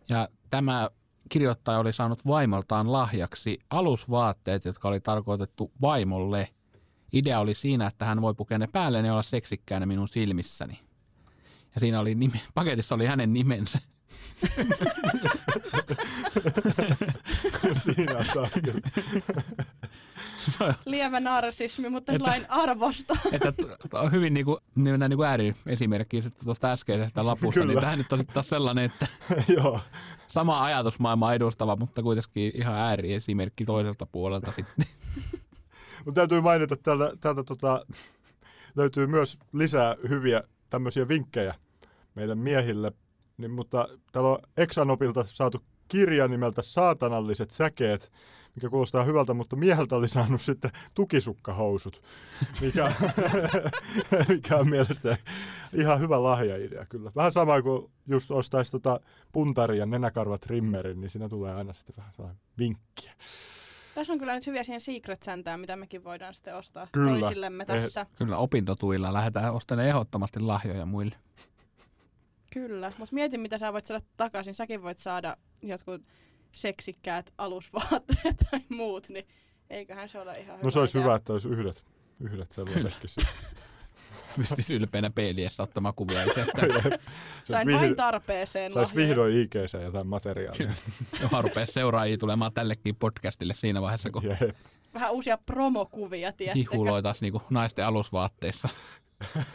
Ja tämä kirjoittaja oli saanut vaimoltaan lahjaksi alusvaatteet, jotka oli tarkoitettu vaimolle. Idea oli siinä, että hän voi pukea ne päälle ja olla seksikkäänä minun silmissäni. Ja siinä oli nime, paketissa oli hänen nimensä. Siinä taas kyllä. Lievä narsismi, mutta Että- lain arvosta. että t- on hyvin niinku, niin niinku ääriesimerkki sitten tuosta äskeisestä lapusta, Kyllä. niin tämä nyt on taas sellainen, että Joo, sama ajatusmaailma edustava, mutta kuitenkin ihan ääriesimerkki toiselta puolelta sitten. mutta täytyy mainita, että täältä, täältä tota, löytyy myös lisää hyviä tämmöisiä vinkkejä meidän miehille, niin, mutta täällä on Exanopilta saatu kirja nimeltä Saatanalliset säkeet, mikä kuulostaa hyvältä, mutta mieheltä oli saanut sitten tukisukkahousut, mikä, mikä on mielestäni ihan hyvä lahjaidea kyllä. Vähän sama kuin just ostaisi tota puntari ja nenäkarvat trimmerin, niin siinä tulee aina sitten vähän sellainen vinkkiä. Tässä on kyllä nyt hyviä siihen secret säntään, mitä mekin voidaan sitten ostaa Kyllä. toisillemme Eh, tässä. Kyllä opintotuilla lähdetään ostelemaan ehdottomasti lahjoja muille. Kyllä, mutta mieti mitä sä voit saada takaisin. Säkin voit saada jotkut seksikkäät alusvaatteet tai muut, niin eiköhän se ole ihan hyvä No se olisi idea. hyvä, että olisi yhdet, yhdet sellaisetkin. sitten. Pystyisi ylpeänä peiliessä ottamaan kuvia itsestään. Sain Sais vain vihdo- tarpeeseen Saisi vihdoin IGC jotain materiaalia. Johon rupeaa seuraajia tulemaan tällekin podcastille siinä vaiheessa, kun Jep. Vähän uusia promokuvia, tiedättekö? hihuloitaisiin niinku naisten alusvaatteissa.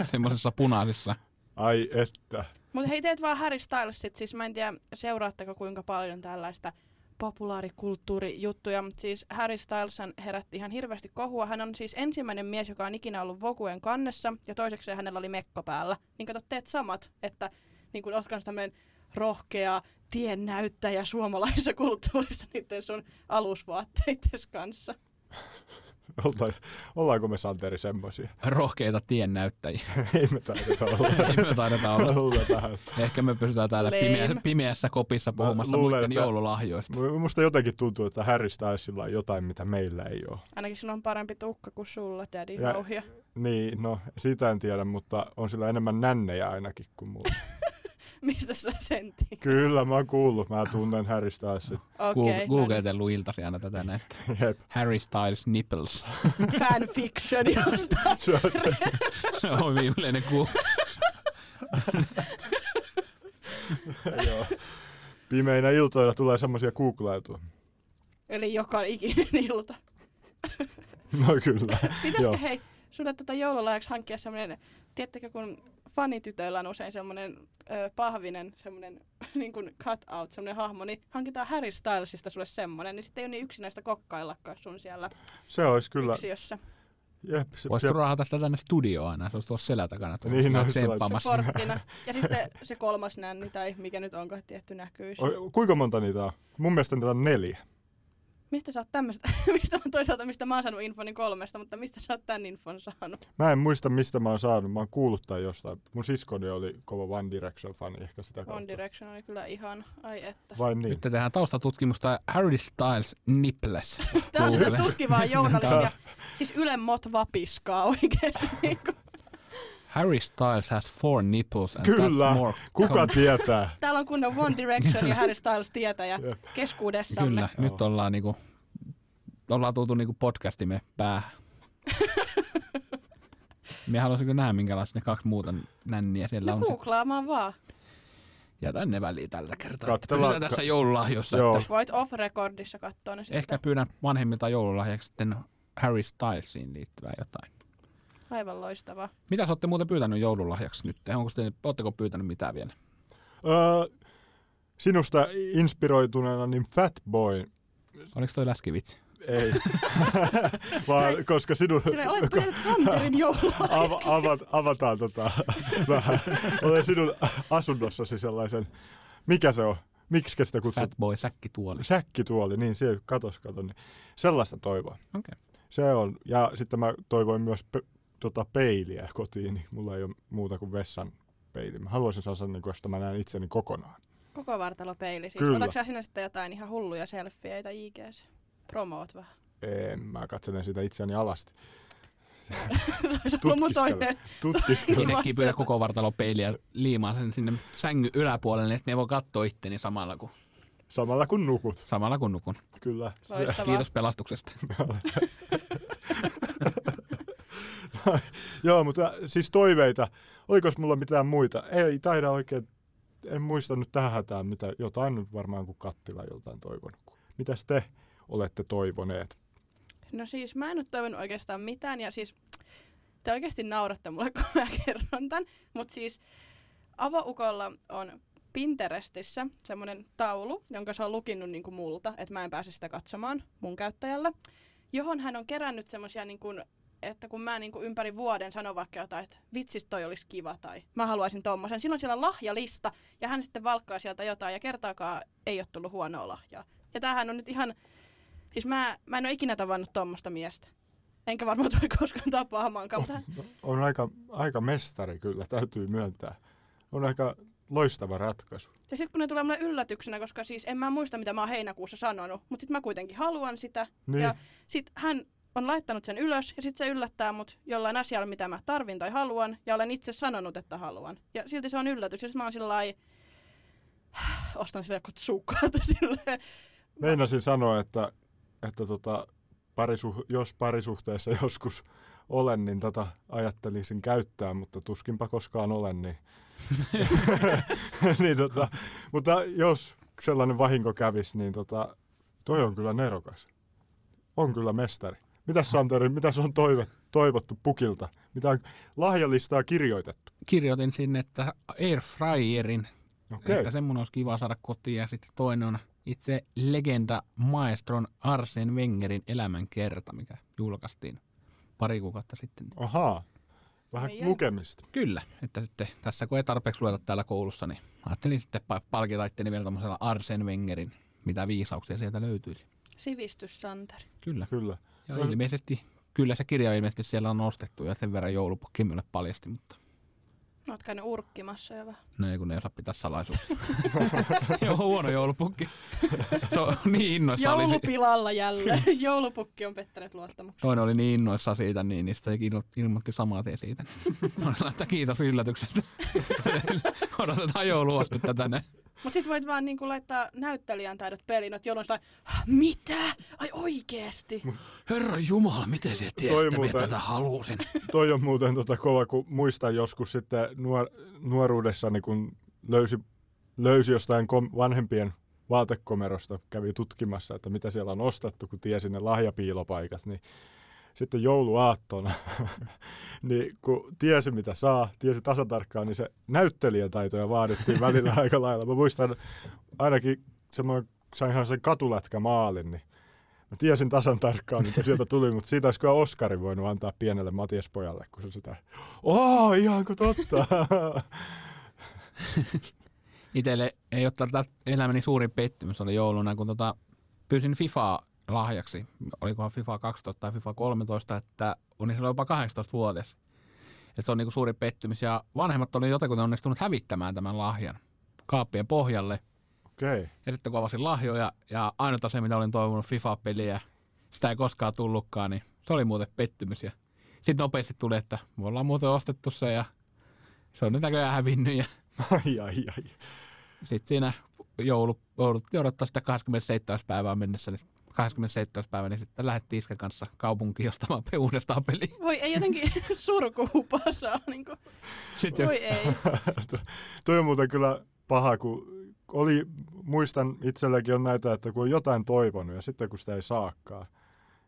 Semmoisessa punaisissa. Ai että. Mutta hei, teet vaan Harry Stylesit. Siis mä en tiedä, seuraatteko kuinka paljon tällaista populaarikulttuurijuttuja, mutta siis Harry Styles herätti ihan hirveästi kohua. Hän on siis ensimmäinen mies, joka on ikinä ollut Voguen kannessa, ja toiseksi hänellä oli mekko päällä. Niin kato, teet samat, että niin kun oot kans tämmönen rohkea tiennäyttäjä suomalaisessa kulttuurissa niiden sun alusvaatteites kanssa. Olta, ollaanko me Santeri semmoisia? Rohkeita tiennäyttäjiä. Ei me taideta olla. Ei me taideta olla. Luuletaan. Ehkä me pysytään täällä pimeä, pimeässä kopissa puhumassa luulen, muiden että- joululahjoista. Musta jotenkin tuntuu, että Stylesilla on jotain, mitä meillä ei ole. Ainakin sinulla on parempi tukka kuin sulla, daddy Ja-. Niin, no sitä en tiedä, mutta on sillä enemmän nännejä ainakin kuin mulla. Mistä sä sen tiedät? Kyllä, mä oon kuullut. Mä tunnen Harry Stylesin. Okei, Okay, no niin. Googletellut iltasi aina tätä näin. että Jep. Harry Styles nipples. fanfiction jostain. Se on, Se on hyvin yleinen joo. Pimeinä iltoina tulee semmoisia googlailtua. Eli joka ikinen ilta. No kyllä. Pitäisikö hei, sulle tätä joululahjaksi hankkia semmoinen, tiedättekö kun fanitytöillä on usein semmoinen ö, pahvinen, semmoinen niin kuin cut-out, semmoinen hahmo, niin hankitaan Harry Stylesista sulle semmoinen, niin sitten ei ole niin yksinäistä kokkaillakaan sun siellä Se olisi kyllä. yksiössä. Jep, se, Voisitko jep. raahata sitä tänne studioon aina, se olisi tuossa selän takana. että Niin, käy no, se tsemppaamassa. Ja sitten se kolmas nänni, tai mikä nyt onko tietty näkyys. O- Kuinka monta niitä on? Mun mielestä niitä on neljä. Mistä sä oot tämmöstä, mistä on toisaalta, mistä mä oon saanut infoni kolmesta, mutta mistä sä oot tän infon saanut? Mä en muista, mistä mä oon saanut. Mä oon kuullut tai jostain. Mun siskoni oli kova One Direction-fani ehkä sitä kautta. One Direction oli kyllä ihan, ai että. Vai niin? Nyt tehdään taustatutkimusta Harry Styles nipples. Tää on se tutkivaa journalismia. Siis Yle Mot vapiskaa oikeesti. Niinku. Harry Styles has four nipples and Kyllä. that's more Kuka tietää? Täällä on kunnon One Direction ja Harry Styles tietäjä keskuudessamme. Kyllä, Joo. nyt ollaan niinku, ollaan tultu niinku podcastimme päähän. Minä haluaisin nähdä, minkälaiset ne kaksi muuta nänniä siellä No on. googlaamaan vaan. Jätän ne väliin tällä kertaa. Katsellaan- Pysytään tässä joululahjossa. Joo. Että Voit off-recordissa katsoa ne sitten. ehkä pyydän vanhemmilta joululahjaksi sitten Harry Stylesiin liittyvää jotain. Aivan loistavaa. Mitä sä olette muuten pyytänyt joululahjaksi nyt? Onko te, ootteko pyytänyt mitään vielä? Öö, sinusta inspiroituneena, niin Fatboy Oliko toi läskivitsi? ei. Vaan koska sinun... Sille olet pyytänyt Santerin joulua. Ava, avat, avataan tota, vähän. Olen sinun asunnossasi sellaisen, mikä se on? Miksi sitä kutsut? Fatboy säkkituoli. Säkkituoli, niin se katos, kato. Niin. Sellaista toivoa. Okei. Okay. Se on. Ja sitten mä toivoin myös tota peiliä kotiin, niin mulla ei ole muuta kuin vessan peili. Mä haluaisin saada niin kuin, että mä näen itseni kokonaan. Koko vartalopeili siis. Kyllä. Otatko sä sinä sitten jotain ihan hulluja selfieitä IGS? Promoot vähän. En, mä katselen sitä itseäni alasti. Se olisi ollut mun Tutkiskele. toinen. Tutkiskelu. Itsekin pyydä koko vartalon peiliä liimaa sen sinne sängyn yläpuolelle, niin sitten ne voi katsoa itteni samalla kun, Samalla kun nukut, samalla kun nukun. kyllä. Loistavaa. Kiitos pelastuksesta. joo, mutta siis toiveita. Oliko mulla mitään muita? Ei taida oikein, en muista nyt tähän hätään, mitä, jotain nyt varmaan kuin kattila joltain toivonut. Mitäs te olette toivoneet? No siis mä en ole toivonut oikeastaan mitään ja siis te oikeasti nauratte mulle, kun mä kerron tämän. Mutta siis avoukolla on Pinterestissä semmoinen taulu, jonka se on lukinnut niin kuin multa, että mä en pääse sitä katsomaan mun käyttäjällä, johon hän on kerännyt semmoisia niin että kun mä niin kuin ympäri vuoden sanon vaikka jotain, että vitsis toi olisi kiva tai mä haluaisin tommosen. Silloin siellä on lahjalista ja hän sitten valkkaa sieltä jotain ja kertaakaan ei ole tullut huonoa lahjaa. Ja tämähän on nyt ihan, siis mä, mä en ole ikinä tavannut tommosta miestä. Enkä varmaan tule koskaan tapaamaankaan, mutta hän, On aika, aika mestari kyllä, täytyy myöntää. On aika loistava ratkaisu. Ja sitten kun ne tulee mulle yllätyksenä, koska siis en mä muista, mitä mä oon heinäkuussa sanonut, mutta sitten mä kuitenkin haluan sitä. Niin. Ja sitten hän on laittanut sen ylös ja sitten se yllättää mut jollain asialla, mitä mä tarvin tai haluan. Ja olen itse sanonut, että haluan. Ja silti se on yllätys. Ja mä oon sillä lailla, ostan sille jotkut sukkaat silleen. Meinasin sanoa, että, että tota, parisuh- jos parisuhteessa joskus olen, niin tota, ajattelisin käyttää, mutta tuskinpa koskaan olen. Niin, niin tota, mutta jos sellainen vahinko kävisi, niin tota, toi on kyllä nerokas. On kyllä mestari. Mitäs Santeri, mitä on toive, toivottu pukilta? Mitä on lahjalistaa kirjoitettu? Kirjoitin sinne, että Airfryerin, Okei, että semmoinen olisi kiva saada kotiin. Ja sitten toinen on itse legenda maestron Arsen Wengerin elämänkerta, mikä julkaistiin pari kuukautta sitten. ahaa. Vähän ai. lukemista. Kyllä, että sitten tässä kun ei tarpeeksi lueta täällä koulussa, niin ajattelin sitten pa- palkita itteni vielä tämmöisellä Arsen Wengerin, mitä viisauksia sieltä löytyisi. Sivistys, Santeri. Kyllä. Kyllä. Ja No- ilmeisesti, kyllä se kirja ilmeisesti siellä on ostettu ja sen verran joulupukki minulle paljasti, mutta Oot käynyt urkkimassa jo vähän. no ei kun ne ei osaa pitää salaisuuksia. Joo, huono joulupukki. Se on niin innoissa oli. si- Joulupilalla jälleen. Joulupukki on pettänyt luottamuksen. Toinen oli niin innoissa siitä, niin, niin se ilmo- ilmoitti samaa tien siitä. Sanoin, että kiitos yllätyksestä. Odotetaan jouluostetta tänne. Mut sit voit vaan niinku laittaa näyttelijän taidot peliin, että jolloin sitä, mitä? Ai oikeesti? Herra Jumala, miten se tiesi, että muuten- tätä halusin? Toi on muuten tota kova, kun muistan joskus sitten nuor, nuoruudessani, kun löysi, löysi jostain kom, vanhempien vaatekomerosta, kävi tutkimassa, että mitä siellä on ostettu, kun tiesi ne lahjapiilopaikat, niin sitten jouluaattona, niin kun tiesi mitä saa, tiesi tasatarkkaan, niin se näyttelijätaitoja vaadittiin välillä aika lailla. Mä muistan ainakin semmoinen, sainhan sen katulätkä maalin, niin Mä tiesin tasan tarkkaan, mitä sieltä tuli, mutta siitä olisi kyllä Oskarin voinut antaa pienelle Matias pojalle, kun se sitä, oo, ihanko totta? Itelle ei ole elämäni suurin pettymys oli jouluna, kun tota, pyysin FIFA lahjaksi. Olikohan FIFA 12 tai FIFA 13, että on silloin jopa 18-vuotias. Et se on niinku suuri pettymys. Ja vanhemmat oli jotenkin onnistunut hävittämään tämän lahjan kaappien pohjalle. Okei, okay. Ja sitten kun avasin lahjoja ja ainut asia, mitä olin toivonut FIFA-peliä, sitä ei koskaan tullutkaan, niin se oli muuten pettymys. Ja sitten nopeasti tuli, että me ollaan muuten ostettu se ja se on nyt näköjään hävinnyt. Ja ai ai ai. sitten siinä joulu, jouduttiin odottaa sitä 27. päivää mennessä, niin 27. päivä, niin sitten lähdettiin Isken kanssa kaupunkiin ostamaan uudestaan peliä. Voi ei jotenkin surkuhupasaa niinku. Sitten Voi ei. Toi on muuten kyllä paha, kun oli, muistan itselläkin on näitä, että kun on jotain toivonut ja sitten kun sitä ei saakaan,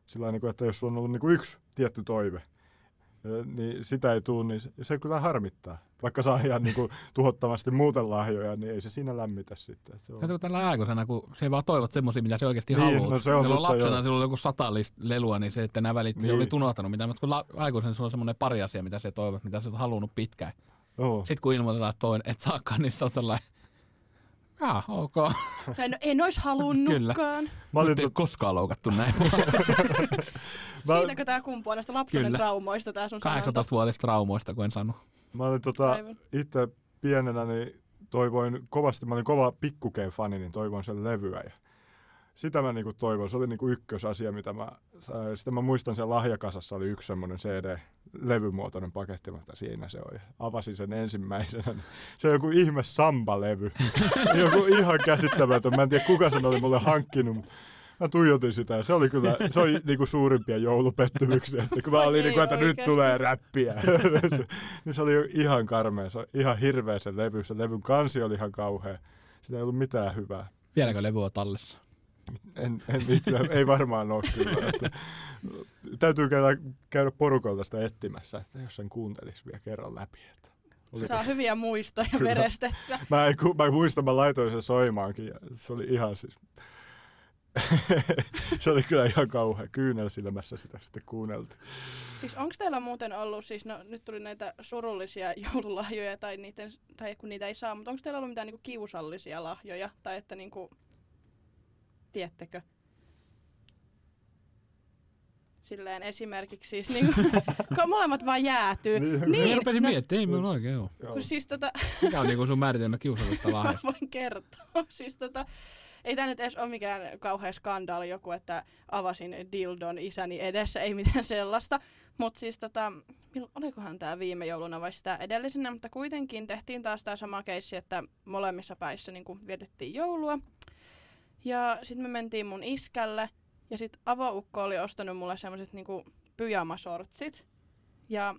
sillä niin kuin, että jos on ollut niin kuin yksi tietty toive, niin sitä ei tule, niin se- se kyllä harmittaa. Vaikka saa ihan niin kuin tuhottomasti muuten lahjoja, niin ei se siinä lämmitä sitten. Että se on. Kato tällä aikuisena, kun se vaan toivot semmoisia, mitä se oikeasti Niin, haluaa. no se on totta, lapsena joo. silloin oli joku sata lelua, niin se, että nämä välit, niin. Oli unohtanut mitä, mutta kun la- aikuisen sulla on semmoinen pari asiaa, mitä se toivot, mitä sä oot halunnut pitkään. Joo. Sitten kun ilmoitetaan, että toinen et saakaan, niin sä oot sellainen, jaa, ok. Sä en, en ois halunnutkaan. Mä olin Nyt ei tot- koskaan loukattu näin. mä, Siitäkö tää kumpuaa näistä lapsuuden Kyllä. traumoista tää sun sanonta? 18-vuotiaista traumoista, kun en sano. Mä olin tota, Aivan. itse pienenä, niin toivoin kovasti, mä olin kova pikkukeen fani, niin toivoin sen levyä. Ja sitä mä niinku toivoin, se oli niinku ykkösasia, mitä mä sain. Sitten mä muistan, sen lahjakasassa oli yksi semmoinen CD-levymuotoinen paketti, mutta siinä se. Ja avasin sen ensimmäisenä. niin Se on joku ihme samba-levy. joku ihan käsittämätön. Mä en tiedä, kuka sen oli mulle hankkinut, mutta Mä tuijotin sitä ja se oli kyllä, se oli niinku suurimpia joulupettymyksiä, että kun mä olin niinku, että nyt tulee räppiä. niin se oli ihan karmea, se oli ihan hirveä se levy, se levyn kansi oli ihan kauhea. Siinä ei ollut mitään hyvää. Vieläkö levy on tallessa? En, en itse, ei varmaan ole kyllä. Että, täytyy käydä, käydä porukalta sitä etsimässä, että jos sen kuuntelisi vielä kerran läpi. Että oliko- Saa hyviä muistoja verestettyä. Mä, en, mä muistan, mä laitoin sen soimaankin ja se oli ihan siis... se oli kyllä ihan kauhea. Kyynel silmässä sitä sitten kuunneltiin. Siis onko teillä muuten ollut, siis no nyt tuli näitä surullisia joululahjoja tai, niiden, tai kun niitä ei saa, mutta onko teillä ollut mitään niinku kiusallisia lahjoja? Tai että niinku, tiedättekö? Silleen esimerkiksi siis niinku, kun molemmat vaan jäätyy. Niin. Niin, Niin, rupesin no, miettimään, ei minulla oikein ole. Kun siis tota, Mikä on niinku sun määritelmä kiusallisesta mä lahjasta? voin kertoa. Siis tota, ei tämä nyt edes ole mikään kauhea skandaali joku, että avasin dildon isäni edessä, ei mitään sellaista. Mutta siis tota, olikohan tämä viime jouluna vai sitä edellisenä, mutta kuitenkin tehtiin taas tämä sama keissi, että molemmissa päissä niin vietettiin joulua. Ja sitten me mentiin mun iskälle ja sitten avoukko oli ostanut mulle semmoiset niinku pyjamasortsit. Ja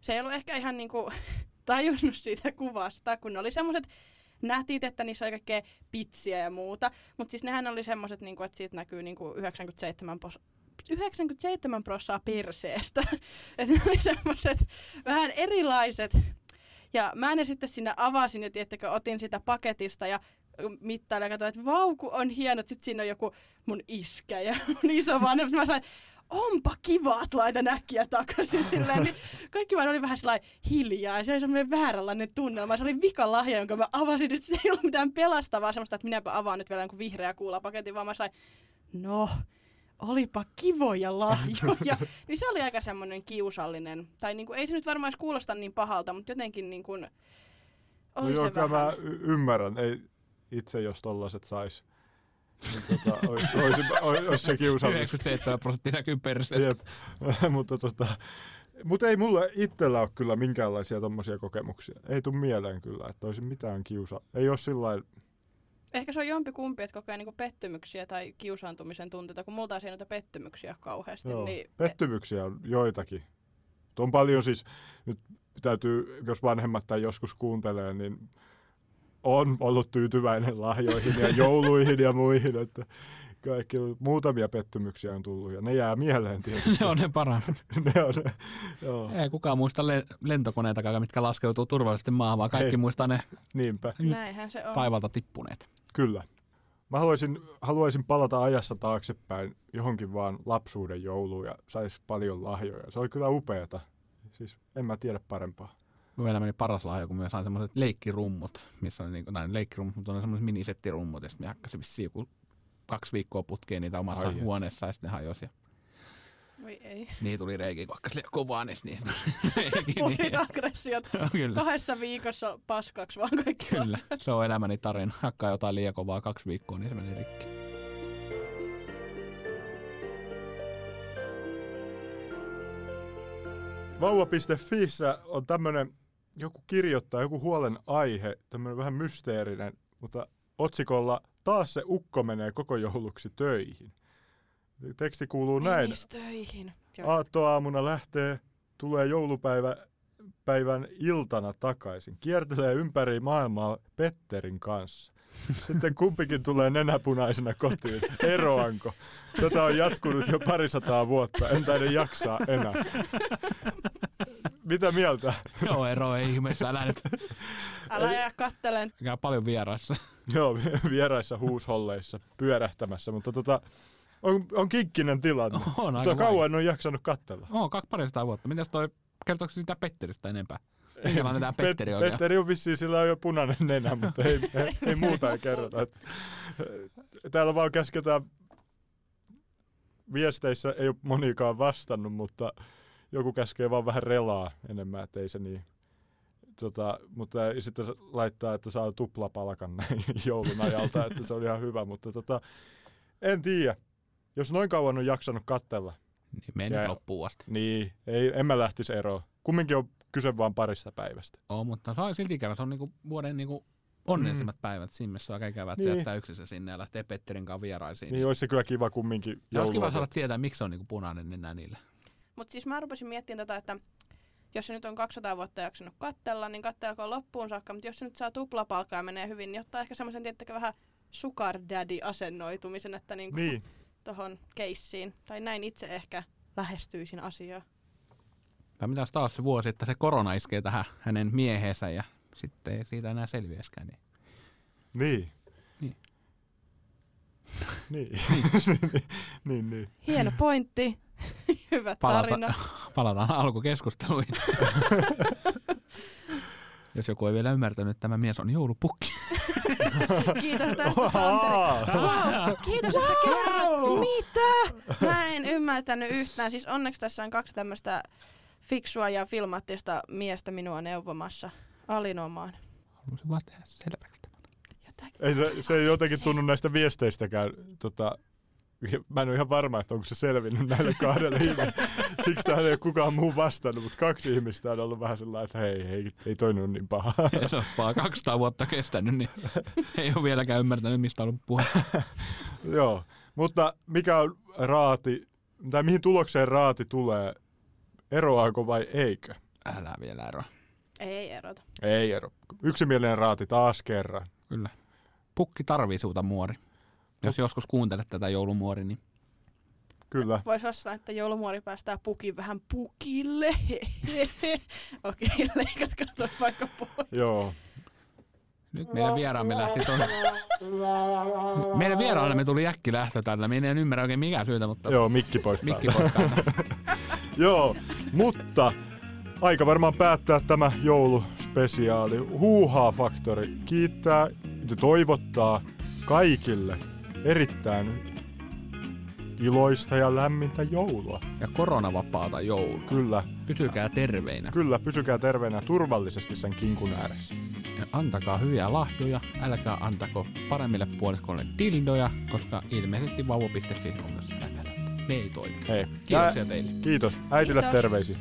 se ei ollut ehkä ihan niinku tajunnut siitä kuvasta, kun ne oli semmoiset nätit, että niissä oli kaikkea pitsiä ja muuta. Mutta siis nehän oli semmoiset, niinku, että siitä näkyy niinku 97 pos- 97 prossaa perseestä. että ne oli semmoiset vähän erilaiset. Ja mä ne sitten sinne avasin ja tiettäkö, otin sitä paketista ja mittailin ja katsoin, että vauku on hieno. Sitten siinä on joku mun iskä ja mun isovanhemmat. Mä sanoin, onpa kiva, että laitan äkkiä takaisin silleen. Niin kaikki vaan oli vähän sellainen hiljaa ja se oli semmoinen vääränlainen tunnelma. Se oli vika lahja, jonka mä avasin. Nyt se ei ollut mitään pelastavaa semmoista, että minäpä avaan nyt vielä jonkun vihreä kuulapaketin, vaan mä sain, no, olipa kivoja lahjoja. niin se oli aika semmoinen kiusallinen. Tai niinku, ei se nyt varmaan edes kuulosta niin pahalta, mutta jotenkin niin kuin, No oli joo, se vähän. mä y- ymmärrän. Ei itse, jos tollaset sais. Tota, ois, ois se kiusallista. 97 prosenttia näkyy perseestä. Jep. mutta tota, mut ei mulla itsellä ole kyllä minkäänlaisia tommosia kokemuksia. Ei tuu mieleen kyllä, että olisi mitään kiusa. Ei ole sillä Ehkä se on jompi kumpi, että kokee niinku pettymyksiä tai kiusaantumisen tunteita, kun multa ei noita pettymyksiä kauheasti. Joo. Niin Pettymyksiä on joitakin. Tuo on paljon siis, nyt täytyy, jos vanhemmat tai joskus kuuntelee, niin on ollut tyytyväinen lahjoihin ja jouluihin ja muihin, että kaikki, muutamia pettymyksiä on tullut ja ne jää mieleen tietysti. Se on ne parhaat. ne on, joo, Ei kukaan muista le- lentokoneita, mitkä laskeutuu turvallisesti maahan, vaan kaikki Ei. muistaa ne niinpä, näinhän se on. taivalta tippuneet. kyllä. Mä haluaisin, haluaisin palata ajassa taaksepäin johonkin vaan lapsuuden jouluun ja saisi paljon lahjoja. Se oli kyllä upeata. Siis en mä tiedä parempaa. Vielä meni paras lahja, kun me sain semmoiset leikkirummut, missä on niinku, tai leikkirummut, mutta on semmoiset minisettirummut, ja sitten me hakkasin vissiin joku kaksi viikkoa putkeen niitä omassa Ai et. huoneessa, ja sitten hajosi. Ja Voi ei. niihin tuli reikiä, kun hakkasin liian kovaa, niin sitten niihin tuli reikiä. Uudet Niin. aggressiot. Kyllä, Kahdessa viikossa paskaksi vaan kaikki. kyllä. Se on elämäni tarina. Hakkaa jotain liian kovaa kaksi viikkoa, niin se meni rikki. Vauva.fiissä on tämmönen joku kirjoittaa, joku huolen aihe, tämmönen vähän mysteerinen, mutta otsikolla Taas se ukko menee koko jouluksi töihin. Teksti kuuluu näin. Menis töihin. Joo. Aattoaamuna lähtee, tulee joulupäivä, päivän iltana takaisin. Kiertelee ympäri maailmaa Petterin kanssa. Sitten kumpikin tulee nenäpunaisena kotiin. Eroanko? Tätä on jatkunut jo parisataa vuotta. En taida jaksaa enää. Mitä mieltä? Joo, ero ei ihmeessä, älä nyt. Älä jää kattelen. Käy paljon vieraissa. Joo, vi- vieraissa huusholleissa pyörähtämässä, mutta tota, on, on kinkkinen tilanne. On aika kauan on jaksanut kattella. Oo, kaksi parisataa vuotta. Mitäs toi, kertooko sitä Petteristä enempää? Minkälainen Pet- Petteri on? Petteri on vissiin, sillä on jo punainen nenä, mutta ei, ei, ei muuta ei kerrota. Et, täällä vaan käsketään, viesteissä ei ole monikaan vastannut, mutta joku käskee vaan vähän relaa enemmän, että ei se niin. Tota, mutta sitten laittaa, että saa tuplapalkan näin joulun ajalta, että se on ihan hyvä, mutta tota, en tiedä. Jos noin kauan on jaksanut kattella, Niin meni loppuun asti. niin ei, en mä lähtisi eroon. Kumminkin on kyse vaan parista päivästä. Oo, mutta se on silti ikävä. Se on niinku vuoden niinku onnellisimmat päivät. Siinä mielessä se on aika ikävä, että Niin. se jättää yksin sinne ja lähtee Petterin kanssa vieraisiin. Niin olisi se kyllä kiva kumminkin ja olisi kiva saada tietää, miksi se on niinku punainen nenä niillä. Mutta siis mä rupesin miettimään tätä, että jos se nyt on 200 vuotta jaksanut kattella, niin kattelkoon loppuun saakka. Mutta jos se nyt saa tuplapalkkaa ja menee hyvin, niin ottaa ehkä semmoisen, tiettäkö, vähän sugar daddy asennoitumisen, että niinku Niin, tohon keissiin. Tai näin itse ehkä lähestyisin asiaa. Tai mitä taas se vuosi, että se korona iskee tähän hänen mieheensä ja sitten ei siitä enää selviäskään. Niin. niin. Niin. Niin. niin, niin. Hieno pointti. Hyvä Palata, tarina. palataan alkukeskusteluihin. Jos joku ei vielä ymmärtänyt, että tämä mies on joulupukki. Kiitos tästä Santeri. Wow, kiitos, että kerrot. Mitä? Mä en ymmärtänyt yhtään. Siis onneksi tässä on kaksi tämmöistä fiksua ja filmaattista miestä minua neuvomassa. Alinomaan. Haluaisin vaan tehdä selväksi tämän. Jotakin. Ei se, se ei jotenkin tunnu näistä viesteistäkään. Tota, mä en ole ihan varma, että onko se selvinnyt näille kahdelle ihmiselle. Siksi tähän ei ole kukaan muu vastannut, mutta kaksi ihmistä on ollut vähän sellainen, että hei, hei ei toi nyt ole niin paha. Ja se on vaan 200 vuotta kestänyt, niin ei ole vieläkään ymmärtänyt, mistä on ollut puhe. Joo, mutta mikä on raati, tai mihin tulokseen raati tulee? Eroaako vai eikö? Älä vielä ero. Ei erota. Ei ero. Yksimielinen raati taas kerran. Kyllä. Pukki tarvii suuta muori. Jos joskus kuuntelet tätä joulumuori, niin Kyllä. Voisi olla että joulumuori päästää pukin vähän pukille. Okei, leikatkaa toi vaikka pois. Joo. nyt meidän vieraamme lähti tuonne. Meidän vieraallemme tuli äkkilähtö tällä. Minä en ymmärrä oikein mikä syytä, mutta Joo, mikki pois mikki pois. Joo, mutta aika varmaan päättää tämä jouluspesiaali. Huuhaa Faktori kiittää ja toivottaa kaikille erittäin iloista ja lämmintä joulua. Ja koronavapaata joulua. Kyllä, Pysykää terveinä. kyllä, pysykää terveenä ja turvallisesti sen kinkun ääressä. Ja antakaa hyviä lahjoja. Älkää antako paremmille puoliskoille dildoja, koska ilmeisesti vauva.fi on myös että Ne ei toimi. Hei, Kiitoksia teille. kiitos. Äitille Kiitos. terveisiä.